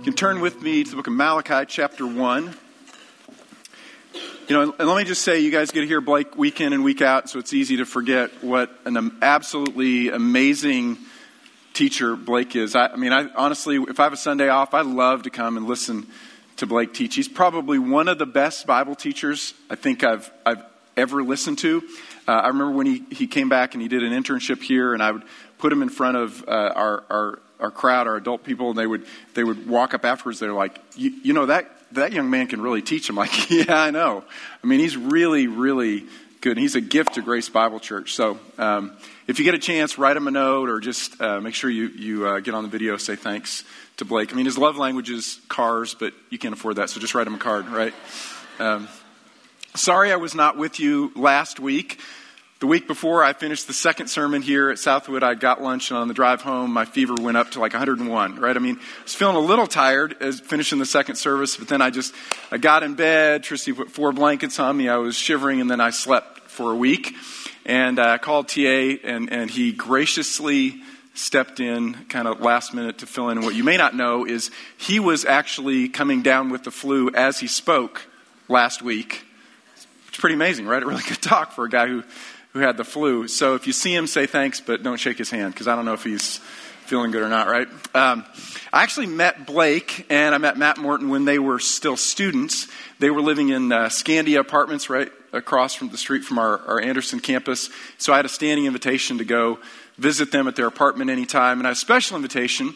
You can turn with me to the book of Malachi, chapter 1. You know, and let me just say, you guys get to hear Blake week in and week out, so it's easy to forget what an absolutely amazing teacher Blake is. I, I mean, I, honestly, if I have a Sunday off, I love to come and listen to Blake teach. He's probably one of the best Bible teachers I think I've, I've ever listened to. Uh, I remember when he, he came back and he did an internship here, and I would put him in front of uh, our, our, our crowd, our adult people, and they would, they would walk up afterwards. They're like, you know, that, that young man can really teach. I'm like, yeah, I know. I mean, he's really, really good. He's a gift to Grace Bible Church. So um, if you get a chance, write him a note or just uh, make sure you, you uh, get on the video, say thanks to Blake. I mean, his love language is cars, but you can't afford that, so just write him a card, right? Um, sorry I was not with you last week. The week before I finished the second sermon here at Southwood, I got lunch, and on the drive home, my fever went up to like 101, right? I mean, I was feeling a little tired as finishing the second service, but then I just, I got in bed, Tristy put four blankets on me, I was shivering, and then I slept for a week. And uh, I called TA, and, and he graciously stepped in kind of last minute to fill in. And what you may not know is he was actually coming down with the flu as he spoke last week. It's pretty amazing, right? A really good talk for a guy who who had the flu. So if you see him, say thanks, but don't shake his hand because I don't know if he's feeling good or not, right? Um, I actually met Blake and I met Matt Morton when they were still students. They were living in uh, Scandia apartments right across from the street from our, our Anderson campus. So I had a standing invitation to go visit them at their apartment anytime. And I had a special invitation.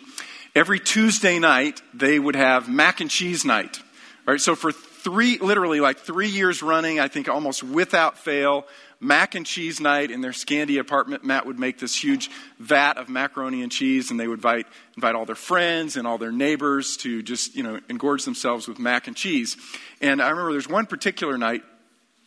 Every Tuesday night, they would have mac and cheese night. Right? So for three, literally like three years running, I think almost without fail, mac and cheese night in their Scandia apartment. Matt would make this huge vat of macaroni and cheese, and they would invite, invite all their friends and all their neighbors to just, you know, engorge themselves with mac and cheese. And I remember there's one particular night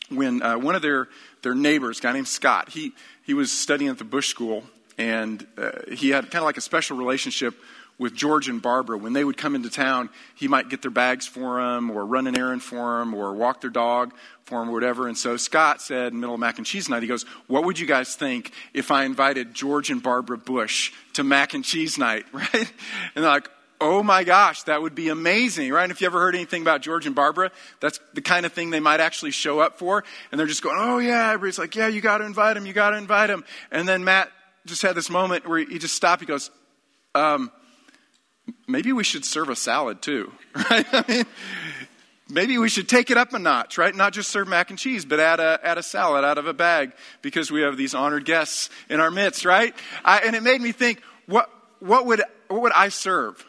when uh, one of their, their neighbors, guy named Scott, he, he was studying at the Bush School, and uh, he had kind of like a special relationship with George and Barbara. When they would come into town, he might get their bags for them, or run an errand for them, or walk their dog for them, or whatever. And so Scott said, in middle of mac and cheese night, he goes, What would you guys think if I invited George and Barbara Bush to mac and cheese night, right? And they're like, Oh my gosh, that would be amazing, right? And if you ever heard anything about George and Barbara, that's the kind of thing they might actually show up for. And they're just going, oh yeah, everybody's like, yeah, you got to invite them, you got to invite them. And then Matt just had this moment where he just stopped. He goes, um, maybe we should serve a salad too, right? I mean, maybe we should take it up a notch, right? Not just serve mac and cheese, but add a, add a salad out of a bag because we have these honored guests in our midst, right? I, and it made me think, what, what, would, what would I serve?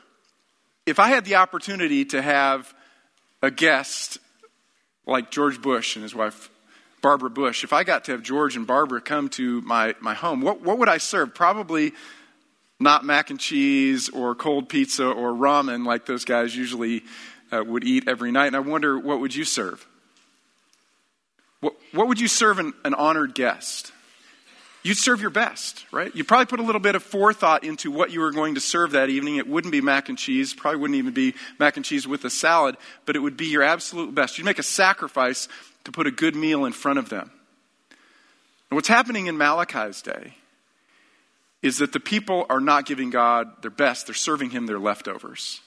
If I had the opportunity to have a guest like George Bush and his wife Barbara Bush, if I got to have George and Barbara come to my, my home, what, what would I serve? Probably not mac and cheese or cold pizza or ramen like those guys usually uh, would eat every night. And I wonder, what would you serve? What, what would you serve an, an honored guest? You'd serve your best, right? You'd probably put a little bit of forethought into what you were going to serve that evening. It wouldn't be mac and cheese, probably wouldn't even be mac and cheese with a salad, but it would be your absolute best. You'd make a sacrifice to put a good meal in front of them. And what's happening in Malachi's day is that the people are not giving God their best, they're serving Him their leftovers.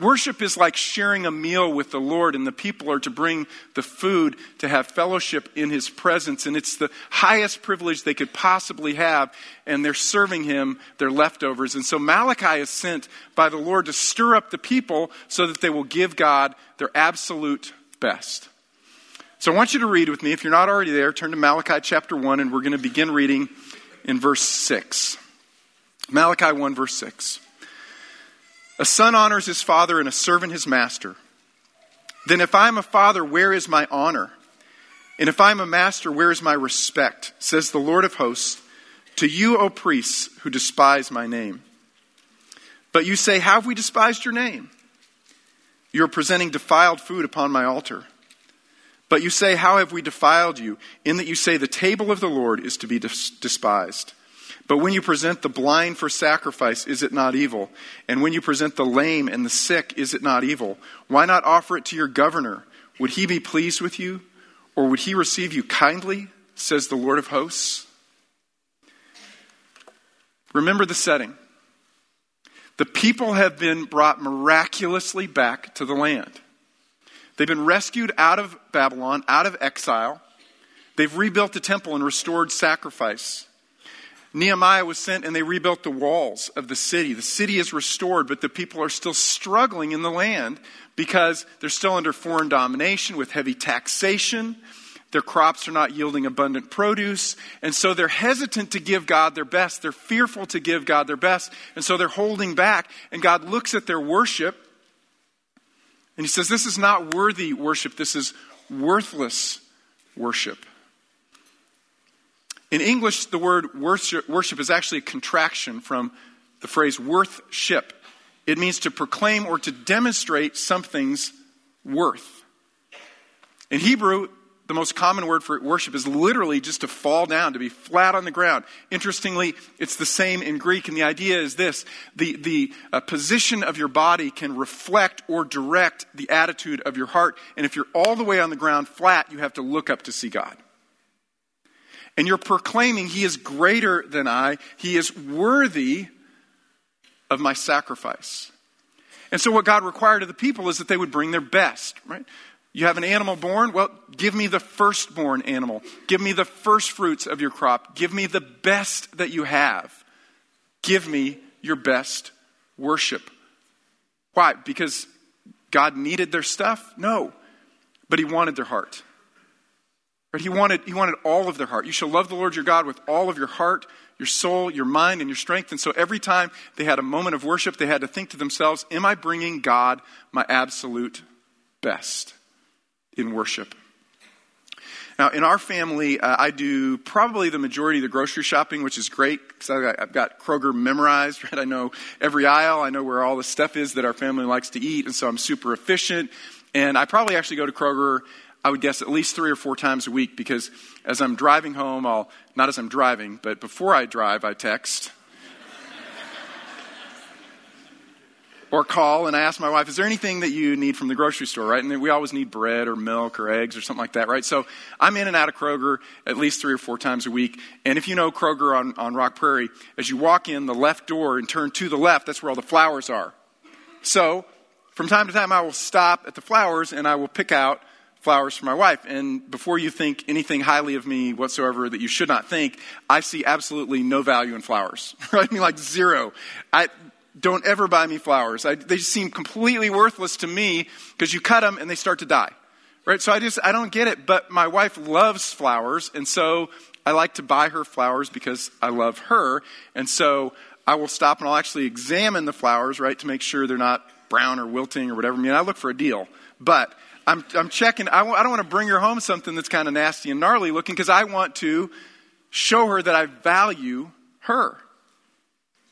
Worship is like sharing a meal with the Lord, and the people are to bring the food to have fellowship in His presence, and it's the highest privilege they could possibly have, and they're serving Him their leftovers. And so Malachi is sent by the Lord to stir up the people so that they will give God their absolute best. So I want you to read with me. If you're not already there, turn to Malachi chapter 1, and we're going to begin reading in verse 6. Malachi 1, verse 6. A son honors his father and a servant his master. Then if I'm a father, where is my honor? And if I'm a master, where is my respect? Says the Lord of hosts, to you, O priests, who despise my name. But you say, How have we despised your name? You are presenting defiled food upon my altar. But you say, How have we defiled you? In that you say, The table of the Lord is to be despised. But when you present the blind for sacrifice, is it not evil? And when you present the lame and the sick, is it not evil? Why not offer it to your governor? Would he be pleased with you? Or would he receive you kindly? Says the Lord of hosts. Remember the setting. The people have been brought miraculously back to the land. They've been rescued out of Babylon, out of exile. They've rebuilt the temple and restored sacrifice. Nehemiah was sent and they rebuilt the walls of the city. The city is restored, but the people are still struggling in the land because they're still under foreign domination with heavy taxation. Their crops are not yielding abundant produce. And so they're hesitant to give God their best. They're fearful to give God their best. And so they're holding back. And God looks at their worship and He says, This is not worthy worship. This is worthless worship. In English, the word worship, worship is actually a contraction from the phrase worthship. It means to proclaim or to demonstrate something's worth. In Hebrew, the most common word for worship is literally just to fall down, to be flat on the ground. Interestingly, it's the same in Greek, and the idea is this the, the uh, position of your body can reflect or direct the attitude of your heart. And if you're all the way on the ground flat, you have to look up to see God. And you're proclaiming, He is greater than I, He is worthy of my sacrifice. And so, what God required of the people is that they would bring their best, right? You have an animal born? Well, give me the firstborn animal. Give me the first fruits of your crop. Give me the best that you have. Give me your best worship. Why? Because God needed their stuff? No. But He wanted their heart. But He wanted, he wanted all of their heart. You shall love the Lord your God with all of your heart, your soul, your mind, and your strength. And so every time they had a moment of worship, they had to think to themselves, Am I bringing God my absolute best in worship? Now, in our family, uh, I do probably the majority of the grocery shopping, which is great because I've got Kroger memorized, right? I know every aisle, I know where all the stuff is that our family likes to eat, and so I'm super efficient. And I probably actually go to Kroger I would guess at least three or four times a week because as I'm driving home, I'll, not as I'm driving, but before I drive, I text or call and I ask my wife, is there anything that you need from the grocery store, right? And we always need bread or milk or eggs or something like that, right? So I'm in and out of Kroger at least three or four times a week. And if you know Kroger on, on Rock Prairie, as you walk in the left door and turn to the left, that's where all the flowers are. So from time to time, I will stop at the flowers and I will pick out flowers for my wife. And before you think anything highly of me whatsoever that you should not think, I see absolutely no value in flowers. Right? I mean, like zero. I don't ever buy me flowers. I, they seem completely worthless to me because you cut them and they start to die. Right? So I just, I don't get it. But my wife loves flowers. And so I like to buy her flowers because I love her. And so I will stop and I'll actually examine the flowers, right, to make sure they're not brown or wilting or whatever. I mean, I look for a deal. But I'm, I'm checking. I w- I don't want to bring her home something that's kind of nasty and gnarly looking because I want to show her that I value her.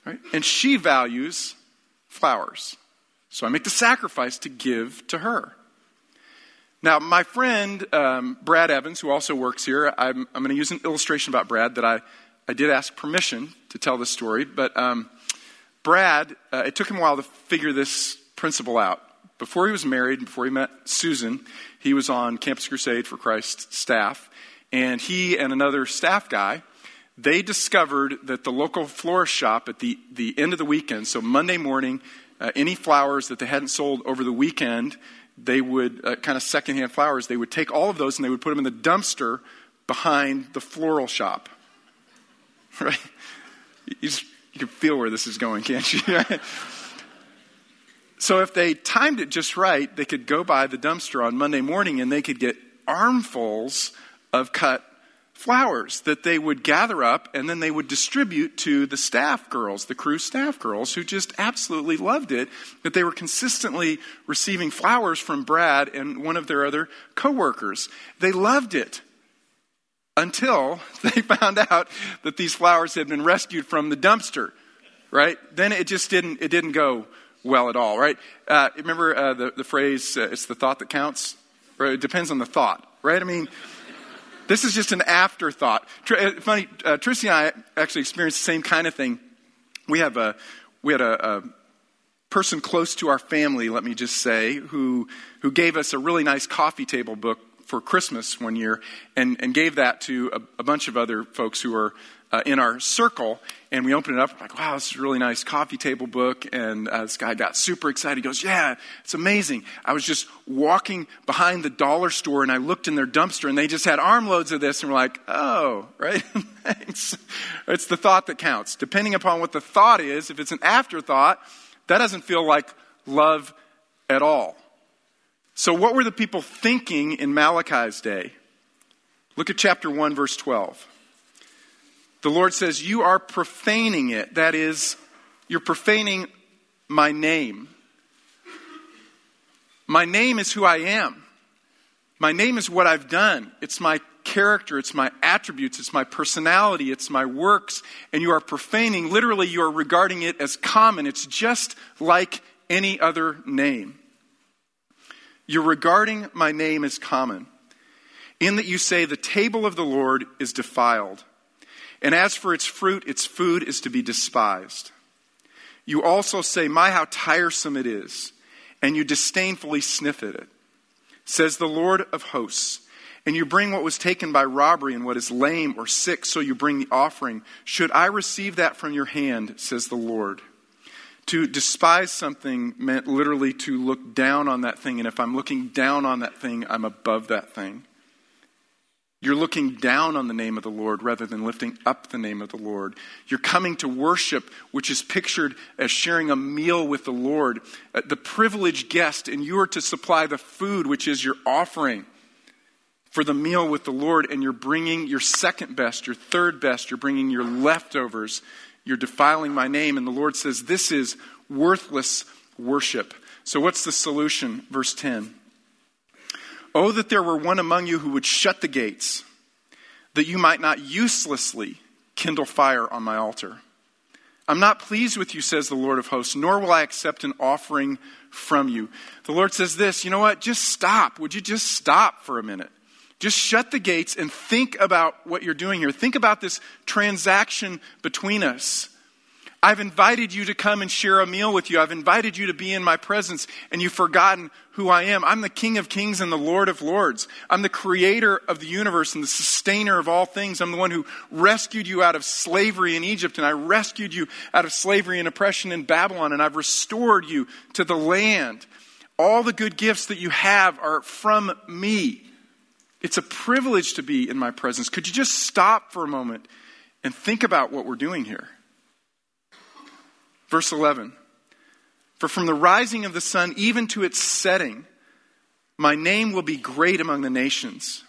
Right? And she values flowers. So I make the sacrifice to give to her. Now, my friend um, Brad Evans, who also works here, I'm, I'm going to use an illustration about Brad that I, I did ask permission to tell this story. But um, Brad, uh, it took him a while to figure this principle out before he was married, before he met Susan, he was on Campus Crusade for Christ staff. And he and another staff guy, they discovered that the local florist shop at the, the end of the weekend, so Monday morning, uh, any flowers that they hadn't sold over the weekend, they would, uh, kind of secondhand flowers, they would take all of those and they would put them in the dumpster behind the floral shop. Right? You, just, you can feel where this is going, can't you? So if they timed it just right, they could go by the dumpster on Monday morning and they could get armfuls of cut flowers that they would gather up and then they would distribute to the staff girls, the Cru staff girls, who just absolutely loved it that they were consistently receiving flowers from Brad and one of their other coworkers. They loved it until they found out that these flowers had been rescued from the dumpster. Right? Then it just didn't it didn't go well at all, right? Uh, remember uh, the, the phrase, uh, it's the thought that counts? Right? It depends on the thought, right? I mean, this is just an afterthought. Tr- uh, funny, uh, Tracy and I actually experienced the same kind of thing. We have a, we had a, a person close to our family, let me just say, who, who gave us a really nice coffee table book for Christmas one year and, and gave that to a, a bunch of other folks who were uh, in our circle, and we opened it up. Like, wow, this is a really nice coffee table book. And uh, this guy got super excited. He goes, "Yeah, it's amazing." I was just walking behind the dollar store, and I looked in their dumpster, and they just had armloads of this. And we're like, "Oh, right." Thanks. It's the thought that counts. Depending upon what the thought is, if it's an afterthought, that doesn't feel like love at all. So, what were the people thinking in Malachi's day? Look at chapter 1, verse 12 the Lord says, You are profaning it. That is, you're profaning my name. My name is who I am. My name is what I've done. It's my character, it's my attributes, it's my personality, it's my works, and you are profaning. Literally, you are regarding it as common. It's just like any other name. You're regarding my name as common, in that you say, The table of the Lord is defiled. And as for its fruit, its food is to be despised. You also say, My, how tiresome it is, and you disdainfully sniff at it, says the Lord of hosts. And you bring what was taken by robbery and what is lame or sick, so you bring the offering. Should I receive that from your hand, says the Lord? To despise something meant literally to look down on that thing, and if I'm looking down on that thing, I'm above that thing. You're looking down on the name of the Lord rather than lifting up the name of the Lord. You're coming to worship, which is pictured as sharing a meal with the Lord, uh, the privileged guest, and you are to supply the food, which is your offering for the meal with the Lord, and you're bringing your second best, your third best, you're bringing your leftovers. You're defiling my name. And the Lord says, This is worthless worship. So, what's the solution? Verse 10. Oh, that there were one among you who would shut the gates, that you might not uselessly kindle fire on my altar. I'm not pleased with you, says the Lord of hosts, nor will I accept an offering from you. The Lord says this you know what? Just stop. Would you just stop for a minute? Just shut the gates and think about what you're doing here. Think about this transaction between us. I've invited you to come and share a meal with you. I've invited you to be in my presence, and you've forgotten who I am. I'm the King of Kings and the Lord of Lords. I'm the creator of the universe and the sustainer of all things. I'm the one who rescued you out of slavery in Egypt, and I rescued you out of slavery and oppression in Babylon, and I've restored you to the land. All the good gifts that you have are from me. It's a privilege to be in my presence. Could you just stop for a moment and think about what we're doing here? Verse 11 For from the rising of the sun even to its setting, my name will be great among the nations.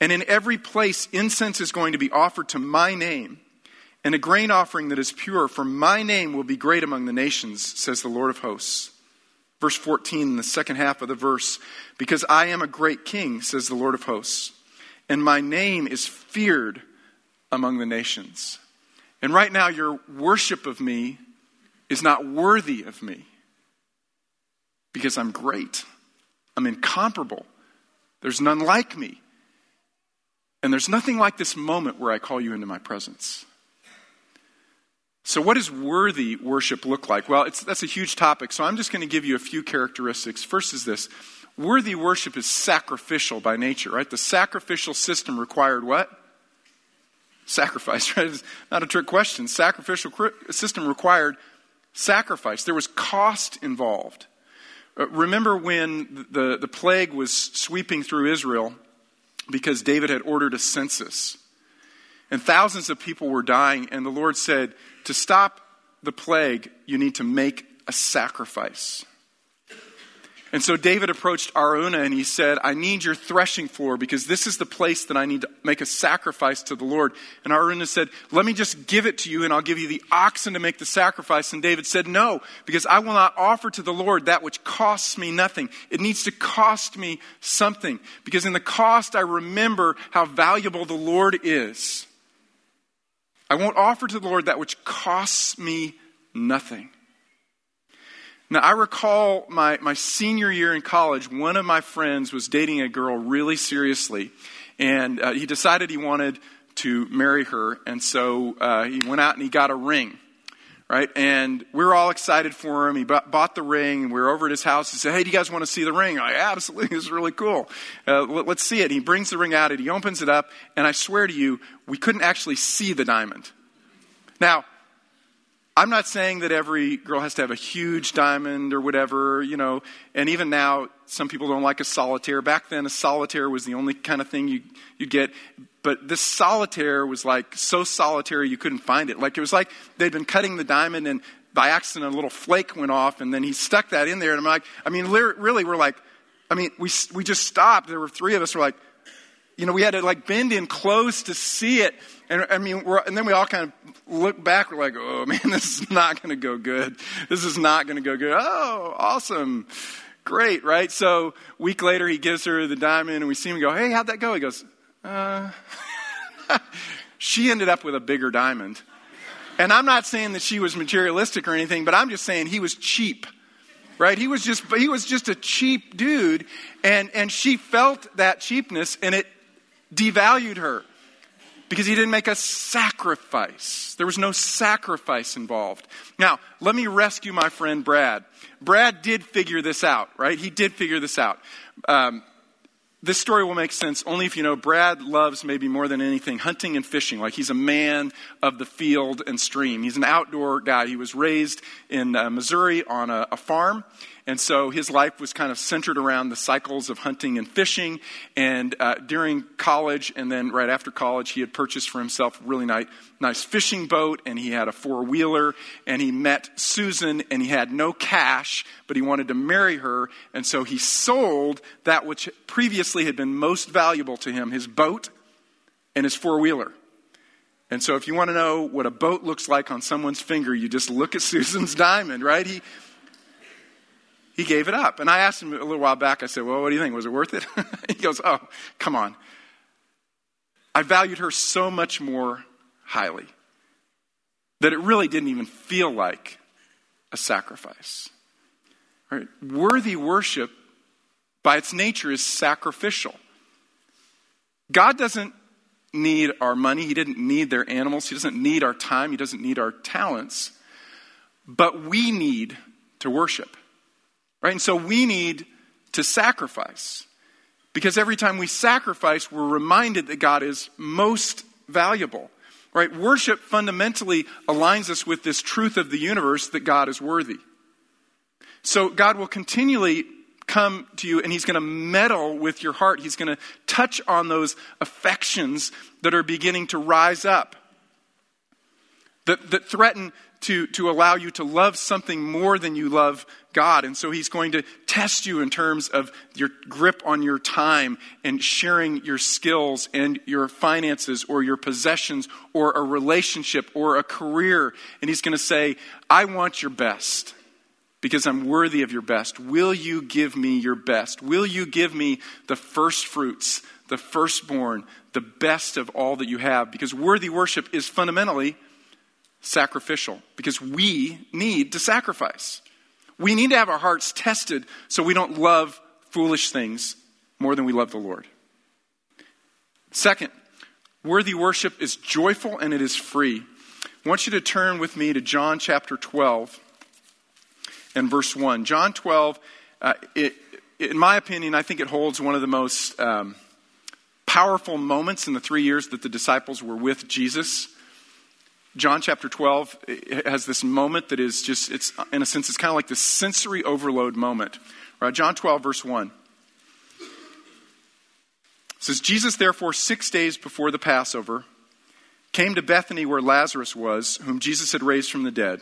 And in every place, incense is going to be offered to my name, and a grain offering that is pure, for my name will be great among the nations, says the Lord of hosts. Verse 14, the second half of the verse, because I am a great king, says the Lord of hosts, and my name is feared among the nations. And right now, your worship of me is not worthy of me because I'm great. I'm incomparable. There's none like me. And there's nothing like this moment where I call you into my presence. So, what does worthy worship look like? Well, that's a huge topic, so I'm just going to give you a few characteristics. First is this worthy worship is sacrificial by nature, right? The sacrificial system required what? Sacrifice, right? It's not a trick question. Sacrificial system required sacrifice. There was cost involved. Uh, remember when the, the plague was sweeping through Israel because David had ordered a census. And thousands of people were dying, and the Lord said, To stop the plague, you need to make a sacrifice. And so David approached Araunah and he said, I need your threshing floor because this is the place that I need to make a sacrifice to the Lord. And Araunah said, Let me just give it to you and I'll give you the oxen to make the sacrifice. And David said, No, because I will not offer to the Lord that which costs me nothing. It needs to cost me something because in the cost I remember how valuable the Lord is. I won't offer to the Lord that which costs me nothing. Now, I recall my, my senior year in college, one of my friends was dating a girl really seriously, and uh, he decided he wanted to marry her, and so uh, he went out and he got a ring. right? And we were all excited for him. He bought the ring, and we were over at his house. He said, Hey, do you guys want to see the ring? I absolutely, this is really cool. Uh, let's see it. He brings the ring out, and he opens it up, and I swear to you, we couldn't actually see the diamond. Now, I'm not saying that every girl has to have a huge diamond or whatever, you know, and even now, some people don't like a solitaire. Back then, a solitaire was the only kind of thing you, you get. But this solitaire was like so solitary you couldn't find it. Like it was like they'd been cutting the diamond and by accident a little flake went off and then he stuck that in there. And I'm like, I mean, really, we're like, I mean, we, we just stopped. There were three of us were like, you know, we had to like bend in close to see it. And I mean, and then we all kind of look back. We're like, oh man, this is not going to go good. This is not going to go good. Oh, awesome. Great, right? So week later, he gives her the diamond and we see him go, hey, how'd that go? He goes, uh, she ended up with a bigger diamond. And I'm not saying that she was materialistic or anything, but I'm just saying he was cheap right? He was just he was just a cheap dude, and and she felt that cheapness, and it devalued her because he didn't make a sacrifice. There was no sacrifice involved. Now, let me rescue my friend Brad. Brad did figure this out, right? He did figure this out. Um, this story will make sense only if you know Brad loves maybe more than anything hunting and fishing. Like he's a man of the field and stream. He's an outdoor guy. He was raised in uh, Missouri on a, a farm, and so his life was kind of centered around the cycles of hunting and fishing. And uh, during college, and then right after college, he had purchased for himself a really nice, nice fishing boat, and he had a four wheeler. And he met Susan, and he had no cash, but he wanted to marry her. And so he sold that which previously had been most valuable to him his boat and his four wheeler. And so, if you want to know what a boat looks like on someone's finger, you just look at Susan's diamond, right? He, he gave it up. And I asked him a little while back, I said, Well, what do you think? Was it worth it? he goes, Oh, come on. I valued her so much more highly that it really didn't even feel like a sacrifice. Right? Worthy worship, by its nature, is sacrificial. God doesn't need our money, He didn't need their animals, He doesn't need our time, He doesn't need our talents, but we need to worship. Right? And so we need to sacrifice. Because every time we sacrifice, we're reminded that God is most valuable. Right? Worship fundamentally aligns us with this truth of the universe that God is worthy. So God will continually come to you and he's going to meddle with your heart. He's going to touch on those affections that are beginning to rise up, that, that threaten to, to allow you to love something more than you love God. And so he's going to test you in terms of your grip on your time and sharing your skills and your finances or your possessions or a relationship or a career. And he's going to say, I want your best because I'm worthy of your best. Will you give me your best? Will you give me the first fruits, the firstborn, the best of all that you have? Because worthy worship is fundamentally sacrificial because we need to sacrifice. We need to have our hearts tested so we don't love foolish things more than we love the Lord. Second, worthy worship is joyful and it is free. I want you to turn with me to John chapter 12 and verse 1. John 12, uh, it, in my opinion, I think it holds one of the most um, powerful moments in the three years that the disciples were with Jesus. John chapter 12 eh, has this moment that is just, it's, in a sense, it's kind of like this sensory overload moment. Right? John 12, verse 1. It says, Jesus, therefore, six days before the Passover, came to Bethany where Lazarus was, whom Jesus had raised from the dead.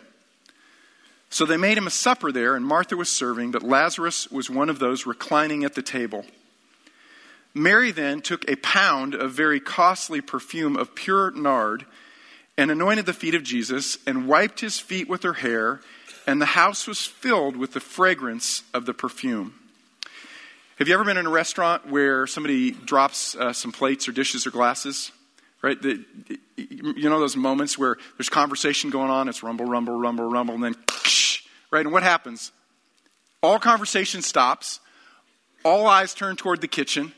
So they made him a supper there, and Martha was serving, but Lazarus was one of those reclining at the table. Mary then took a pound of very costly perfume of pure nard and anointed the feet of Jesus and wiped his feet with her hair, and the house was filled with the fragrance of the perfume. Have you ever been in a restaurant where somebody drops uh, some plates or dishes or glasses? Right? The, you know those moments where there's conversation going on, it's rumble, rumble, rumble, rumble, and then, right? And what happens? All conversation stops, all eyes turn toward the kitchen,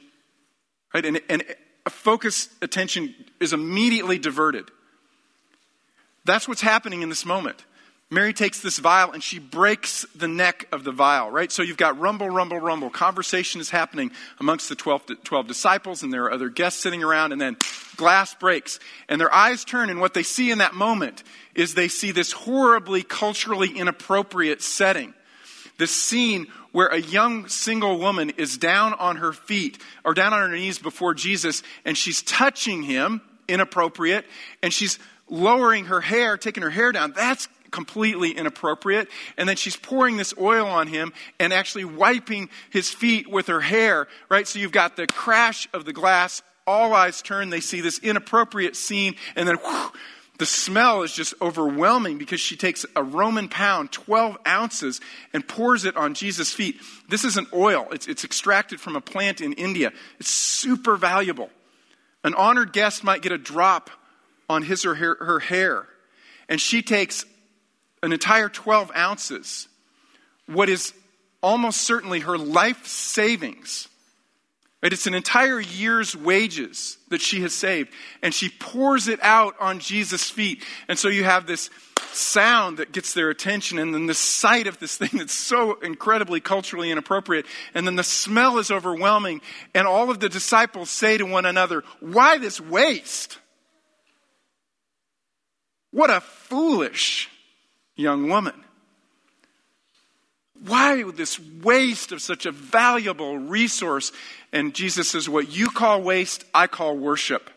right? And, and focus attention is immediately diverted. That's what's happening in this moment. Mary takes this vial and she breaks the neck of the vial, right? So you've got rumble, rumble, rumble. Conversation is happening amongst the 12, 12, disciples, and there are other guests sitting around, and then glass breaks. And their eyes turn, and what they see in that moment is they see this horribly culturally inappropriate setting. This scene where a young single woman is down on her feet or down on her knees before Jesus, and she's touching him, inappropriate, and she's lowering her hair, taking her hair down. That's completely inappropriate. And then she's pouring this oil on him and actually wiping his feet with her hair, right? So you've got the crash of the glass. All eyes turn. They see this inappropriate scene. And then whew, the smell is just overwhelming because she takes a Roman pound, 12 ounces, and pours it on Jesus' feet. This is an oil. It's, it's extracted from a plant in India. It's super valuable. An honored guest might get a drop on his or her, her hair. And she takes an entire 12 ounces, what is almost certainly her life savings. Right? It's an entire year's wages that she has saved, and she pours it out on Jesus' feet. And so you have this sound that gets their attention, and then the sight of this thing that's so incredibly culturally inappropriate, and then the smell is overwhelming, and all of the disciples say to one another, Why this waste? What a foolish young woman. Why this waste of such a valuable resource? And Jesus says, What you call waste, I call worship.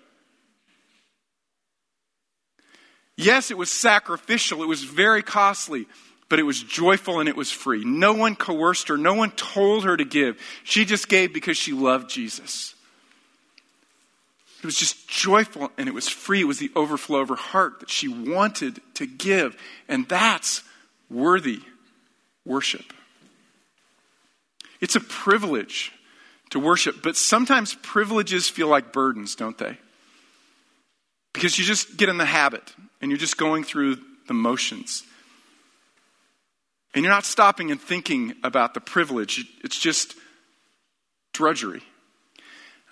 Yes, it was sacrificial, it was very costly, but it was joyful and it was free. No one coerced her, no one told her to give. She just gave because she loved Jesus. It was just joyful and it was free. It was the overflow of her heart that she wanted to give. And that's worthy worship. It's a privilege to worship, but sometimes privileges feel like burdens, don't they? Because you just get in the habit and you're just going through the motions. And you're not stopping and thinking about the privilege, it's just drudgery.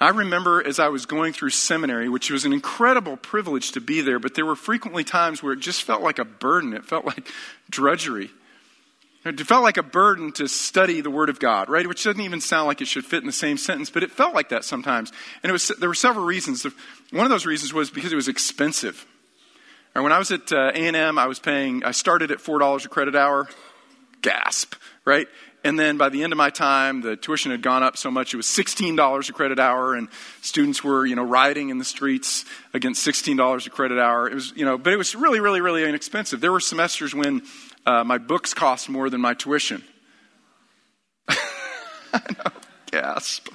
I remember as I was going through seminary, which was an incredible privilege to be there, but there were frequently times where it just felt like a burden. It felt like drudgery. It felt like a burden to study the Word of God, right? Which doesn't even sound like it should fit in the same sentence, but it felt like that sometimes. And it was, there were several reasons. One of those reasons was because it was expensive. When I was at uh, A&M, I was paying, I started at $4 a credit hour. Gasp, right? And then by the end of my time, the tuition had gone up so much it was $16 a credit hour, and students were, you know, rioting in the streets against $16 a credit hour. It was, you know, but it was really, really, really inexpensive. There were semesters when uh, my books cost more than my tuition. I know, gasp.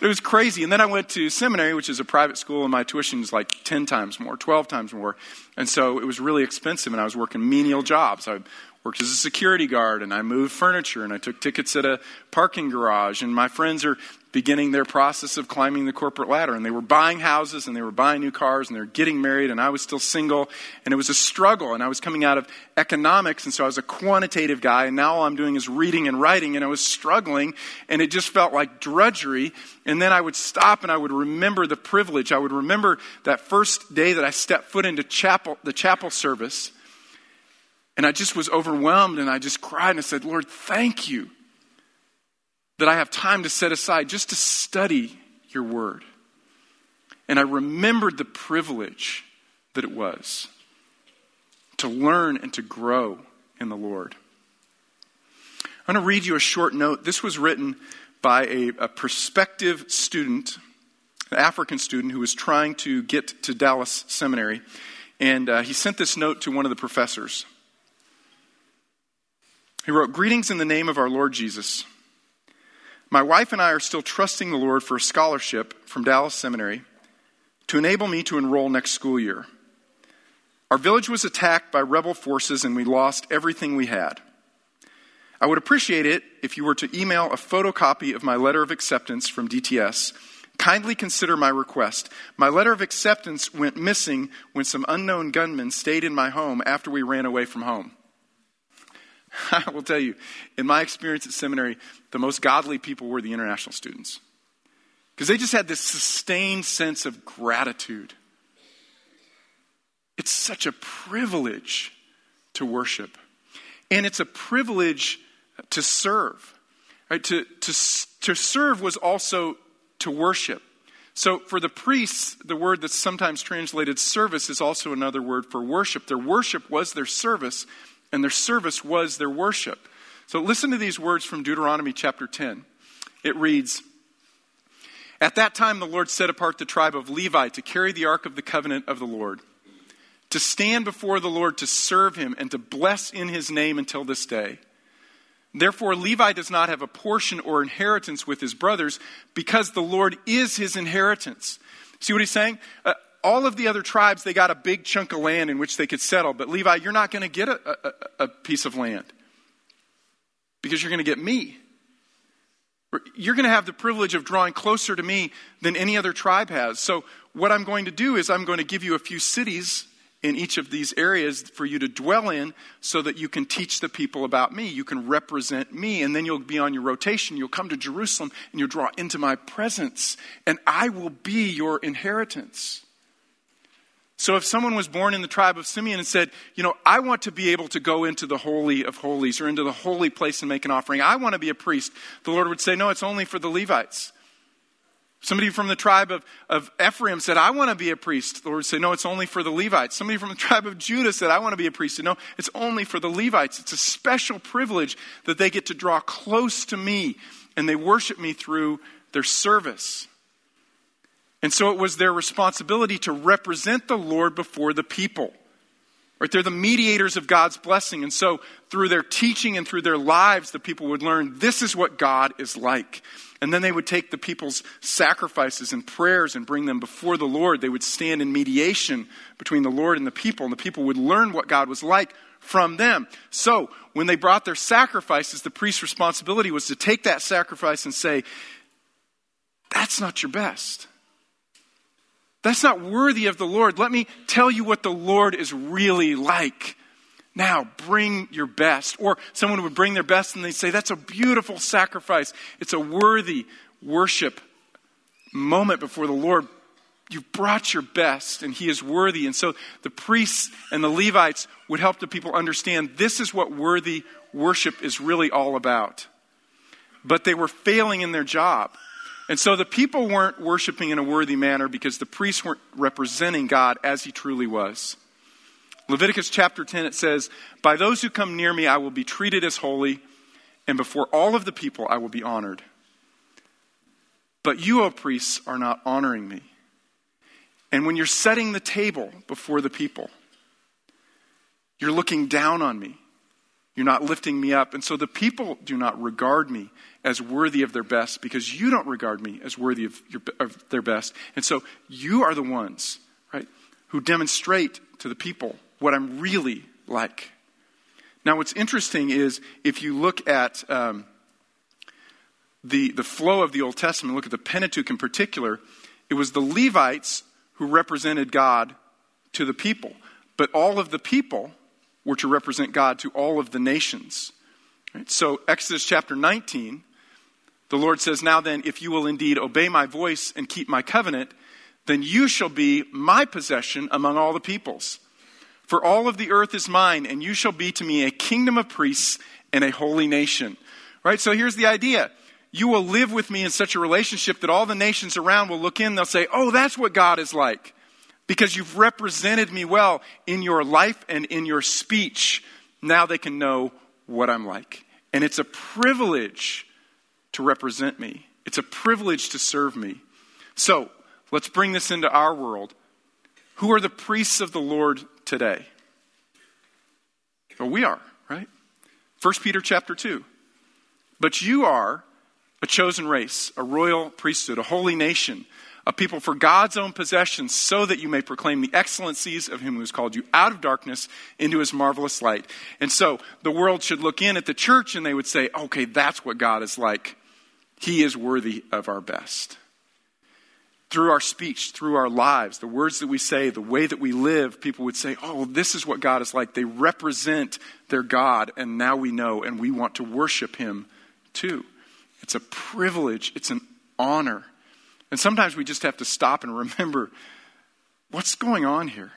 It was crazy. And then I went to seminary, which is a private school, and my tuition was like 10 times more, 12 times more. And so it was really expensive, and I was working menial jobs. I worked as a security guard and I moved furniture and I took tickets at a parking garage. And my friends are beginning their process of climbing the corporate ladder. And they were buying houses and they were buying new cars and they were getting married. And I was still single. And it was a struggle. And I was coming out of economics. And so I was a quantitative guy. And now all I'm doing is reading and writing. And I was struggling. And it just felt like drudgery. And then I would stop and I would remember the privilege. I would remember that first day that I stepped foot into chapel, the chapel service and I just was overwhelmed and I just cried and I said, Lord, thank you that I have time to set aside just to study your word. And I remembered the privilege that it was to learn and to grow in the Lord. I'm going to read you a short note. This was written by a, a prospective student, an African student who was trying to get to Dallas Seminary. And uh, he sent this note to one of the professors. He wrote, Greetings in the name of our Lord Jesus. My wife and I are still trusting the Lord for a scholarship from Dallas Seminary to enable me to enroll next school year. Our village was attacked by rebel forces and we lost everything we had. I would appreciate it if you were to email a photocopy of my letter of acceptance from DTS. Kindly consider my request. My letter of acceptance went missing when some unknown gunmen stayed in my home after we ran away from home. I will tell you, in my experience at seminary, the most godly people were the international students. Because they just had this sustained sense of gratitude. It's such a privilege to worship. And it's a privilege to serve. Right? To, to, to serve was also to worship. So for the priests, the word that's sometimes translated service is also another word for worship. Their worship was their service, and their service was their worship. So listen to these words from Deuteronomy chapter 10. It reads At that time, the Lord set apart the tribe of Levi to carry the ark of the covenant of the Lord, to stand before the Lord to serve him, and to bless in his name until this day. Therefore, Levi does not have a portion or inheritance with his brothers because the Lord is his inheritance. See what he's saying? Uh, all of the other tribes, they got a big chunk of land in which they could settle. But Levi, you're not going to get a, a, a piece of land because you're going to get me. You're going to have the privilege of drawing closer to me than any other tribe has. So, what I'm going to do is I'm going to give you a few cities in each of these areas for you to dwell in so that you can teach the people about me. You can represent me, and then you'll be on your rotation. You'll come to Jerusalem and you'll draw into my presence, and I will be your inheritance. So if someone was born in the tribe of Simeon and said, you know, I want to be able to go into the Holy of Holies or into the holy place and make an offering, I want to be a priest, the Lord would say, no, it's only for the Levites. Somebody from the tribe of, of Ephraim said, I want to be a priest. The Lord said, No, it's only for the Levites. Somebody from the tribe of Judah said, I want to be a priest. No, it's only for the Levites. It's a special privilege that they get to draw close to me and they worship me through their service. And so it was their responsibility to represent the Lord before the people. Right? They're the mediators of God's blessing. And so through their teaching and through their lives, the people would learn this is what God is like. And then they would take the people's sacrifices and prayers and bring them before the Lord. They would stand in mediation between the Lord and the people, and the people would learn what God was like from them. So, when they brought their sacrifices, the priest's responsibility was to take that sacrifice and say, That's not your best. That's not worthy of the Lord. Let me tell you what the Lord is really like. Now, bring your best. Or someone would bring their best and they'd say, That's a beautiful sacrifice. It's a worthy worship moment before the Lord. You brought your best, and He is worthy. And so the priests and the Levites would help the people understand this is what worthy worship is really all about. But they were failing in their job. And so the people weren't worshiping in a worthy manner because the priests weren't representing God as He truly was. Leviticus chapter 10, it says, By those who come near me, I will be treated as holy, and before all of the people, I will be honored. But you, O priests, are not honoring me. And when you're setting the table before the people, you're looking down on me. You're not lifting me up. And so the people do not regard me as worthy of their best because you don't regard me as worthy of, your, of their best. And so you are the ones, right, who demonstrate to the people what I'm really like. Now, what's interesting is if you look at um, the, the flow of the Old Testament, look at the Pentateuch in particular, it was the Levites who represented God to the people. But all of the people were to represent God to all of the nations. Right? So, Exodus chapter 19, the Lord says, Now then, if you will indeed obey my voice and keep my covenant, then you shall be my possession among all the peoples. For all of the earth is mine, and you shall be to me a kingdom of priests and a holy nation. Right? So here's the idea. You will live with me in such a relationship that all the nations around will look in, they'll say, Oh, that's what God is like. Because you've represented me well in your life and in your speech. Now they can know what I'm like. And it's a privilege to represent me, it's a privilege to serve me. So let's bring this into our world. Who are the priests of the Lord today? Well, we are, right? 1 Peter chapter 2. But you are a chosen race, a royal priesthood, a holy nation, a people for God's own possession, so that you may proclaim the excellencies of him who has called you out of darkness into his marvelous light. And so the world should look in at the church and they would say, okay, that's what God is like. He is worthy of our best through our speech, through our lives, the words that we say, the way that we live, people would say, Oh, this is what God is like. They represent their God, and now we know, and we want to worship Him too. It's a privilege, it's an honor. And sometimes we just have to stop and remember what's going on here.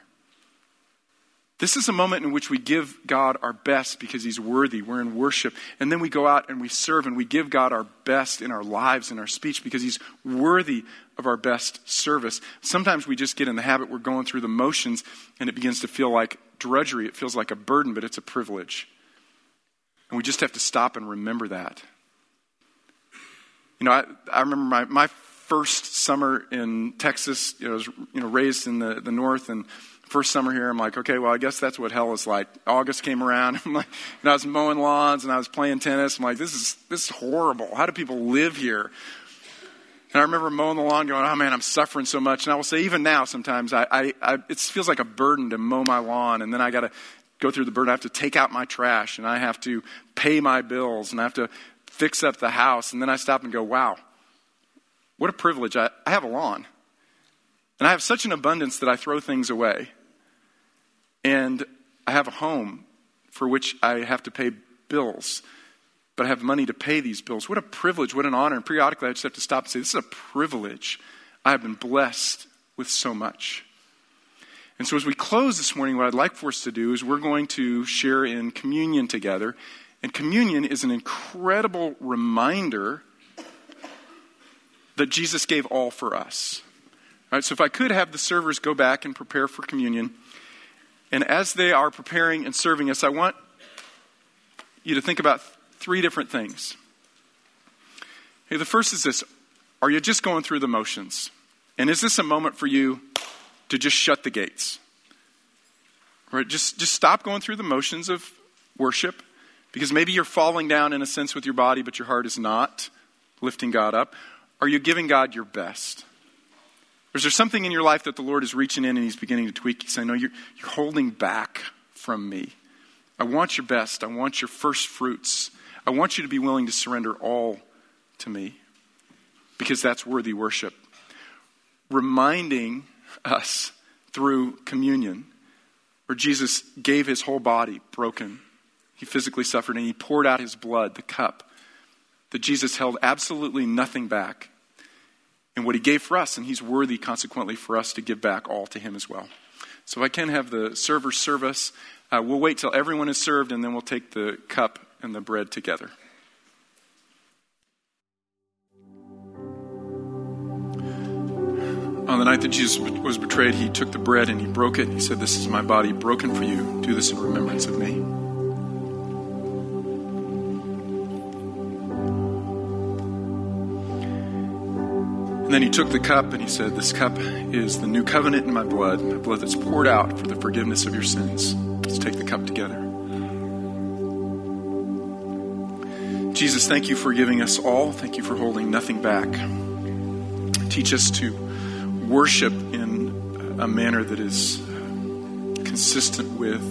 This is a moment in which we give God our best because He's worthy. We're in worship. And then we go out and we serve and we give God our best in our lives, in our speech, because He's worthy of our best service. Sometimes we just get in the habit, we're going through the motions, and it begins to feel like drudgery. It feels like a burden, but it's a privilege. And we just have to stop and remember that. You know, I, I remember my, my first summer in Texas. You know, I was you know, raised in the, the north, and first summer here, I'm like, okay, well, I guess that's what hell is like. August came around, I'm like, and I was mowing lawns and I was playing tennis. I'm like, this is this is horrible. How do people live here? And I remember mowing the lawn, going, oh man, I'm suffering so much. And I will say, even now, sometimes I, I, I it feels like a burden to mow my lawn, and then I got to go through the burden. I have to take out my trash, and I have to pay my bills, and I have to fix up the house. And then I stop and go, wow, what a privilege! I, I have a lawn. And I have such an abundance that I throw things away. And I have a home for which I have to pay bills, but I have money to pay these bills. What a privilege, what an honor. And periodically I just have to stop and say, This is a privilege. I have been blessed with so much. And so, as we close this morning, what I'd like for us to do is we're going to share in communion together. And communion is an incredible reminder that Jesus gave all for us. All right, so, if I could have the servers go back and prepare for communion. And as they are preparing and serving us, I want you to think about three different things. Okay, the first is this Are you just going through the motions? And is this a moment for you to just shut the gates? Right? Just, just stop going through the motions of worship because maybe you're falling down in a sense with your body, but your heart is not lifting God up. Are you giving God your best? Or is there something in your life that the Lord is reaching in and He's beginning to tweak? He's saying, No, you're, you're holding back from me. I want your best. I want your first fruits. I want you to be willing to surrender all to me because that's worthy worship. Reminding us through communion, where Jesus gave his whole body broken. He physically suffered and he poured out his blood, the cup, that Jesus held absolutely nothing back in what he gave for us, and he's worthy, consequently, for us to give back all to him as well. So I can have the servers serve us. Uh, we'll wait till everyone is served, and then we'll take the cup and the bread together. On the night that Jesus was betrayed, he took the bread and he broke it, he said, This is my body broken for you. Do this in remembrance of me. And then he took the cup and he said, This cup is the new covenant in my blood, my blood that's poured out for the forgiveness of your sins. Let's take the cup together. Jesus, thank you for giving us all. Thank you for holding nothing back. Teach us to worship in a manner that is consistent with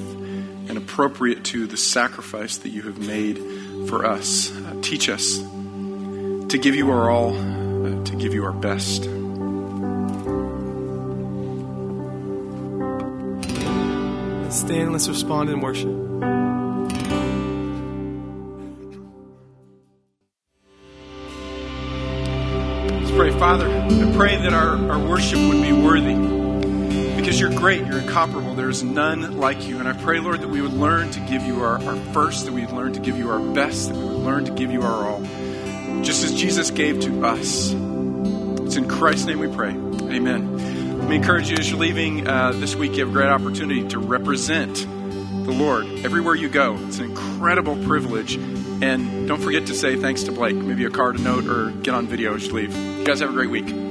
and appropriate to the sacrifice that you have made for us. Uh, teach us to give you our all to give you our best. Let's stand, let's respond in worship. Let's pray, Father. I pray that our, our worship would be worthy because you're great, you're incomparable. There's none like you. And I pray, Lord, that we would learn to give you our, our first, that we would learn to give you our best, that we would learn to give you our all, just as Jesus gave to us. It's in Christ's name we pray. Amen. Let me encourage you as you're leaving uh, this week, you have a great opportunity to represent the Lord everywhere you go. It's an incredible privilege. And don't forget to say thanks to Blake. Maybe a card, a note, or get on video as you leave. You guys have a great week.